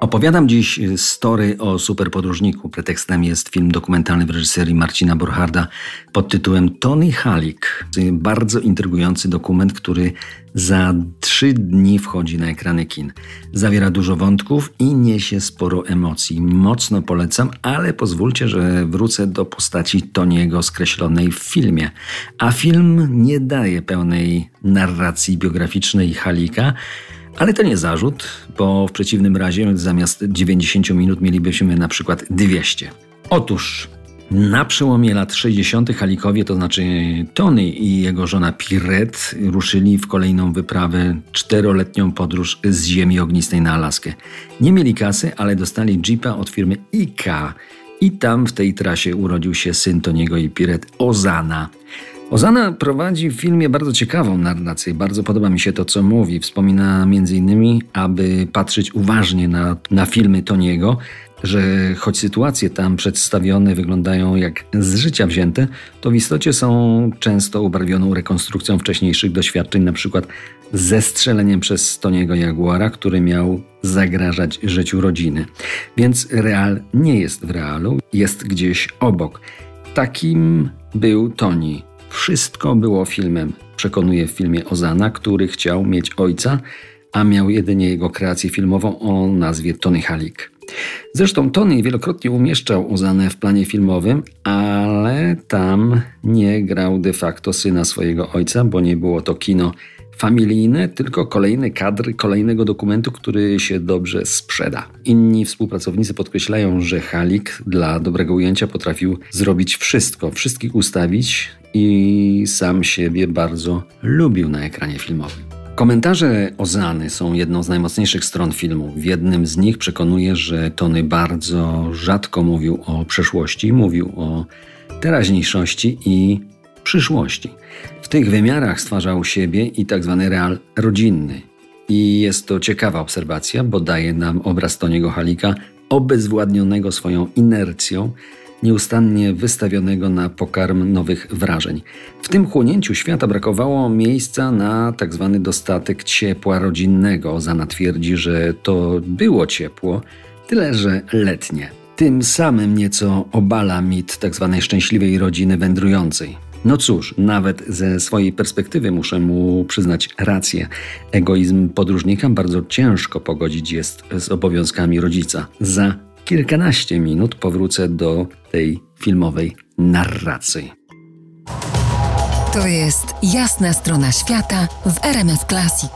Opowiadam dziś story o superpodróżniku. Pretekstem jest film dokumentalny w reżyserii Marcina Borcharda pod tytułem Tony Halik. Bardzo intrygujący dokument, który za trzy dni wchodzi na ekrany kin. Zawiera dużo wątków i niesie sporo emocji. Mocno polecam, ale pozwólcie, że wrócę do postaci Toniego skreślonej w filmie. A film nie daje pełnej narracji biograficznej Halika, ale to nie zarzut, bo w przeciwnym razie zamiast 90 minut mielibyśmy na przykład 200. Otóż na przełomie lat 60. Halikowie, to znaczy Tony i jego żona Piret, ruszyli w kolejną wyprawę, czteroletnią podróż z Ziemi Ognistej na Alaskę. Nie mieli kasy, ale dostali jeepa od firmy IK. I tam w tej trasie urodził się syn Toniego i Piret, Ozana. Ozana prowadzi w filmie bardzo ciekawą narrację. Bardzo podoba mi się to, co mówi. Wspomina m.in., aby patrzeć uważnie na, na filmy Toniego, że choć sytuacje tam przedstawione wyglądają jak z życia wzięte, to w istocie są często ubarwioną rekonstrukcją wcześniejszych doświadczeń, na przykład ze strzeleniem przez Toniego Jaguara, który miał zagrażać życiu rodziny. Więc real nie jest w realu, jest gdzieś obok. Takim był Toni. Wszystko było filmem, przekonuje w filmie Ozana, który chciał mieć ojca, a miał jedynie jego kreację filmową o nazwie Tony Halik. Zresztą Tony wielokrotnie umieszczał Ozanę w planie filmowym, ale tam nie grał de facto syna swojego ojca, bo nie było to kino familijne, tylko kolejny kadr kolejnego dokumentu, który się dobrze sprzeda. Inni współpracownicy podkreślają, że Halik dla dobrego ujęcia potrafił zrobić wszystko, wszystkich ustawić i sam siebie bardzo lubił na ekranie filmowym. Komentarze Ozany są jedną z najmocniejszych stron filmu. W jednym z nich przekonuje, że Tony bardzo rzadko mówił o przeszłości, mówił o teraźniejszości i przyszłości. W tych wymiarach stwarzał siebie i tak zwany real rodzinny. I jest to ciekawa obserwacja, bo daje nam obraz Toniego Halika obezwładnionego swoją inercją, nieustannie wystawionego na pokarm nowych wrażeń. W tym chłonięciu świata brakowało miejsca na tak zwany dostatek ciepła rodzinnego. Zana twierdzi, że to było ciepło, tyle że letnie. Tym samym nieco obala mit tak zwanej szczęśliwej rodziny wędrującej. No cóż, nawet ze swojej perspektywy muszę mu przyznać rację. Egoizm podróżnika bardzo ciężko pogodzić jest z obowiązkami rodzica. Za kilkanaście minut powrócę do tej filmowej narracji. To jest jasna strona świata w RMS Classic.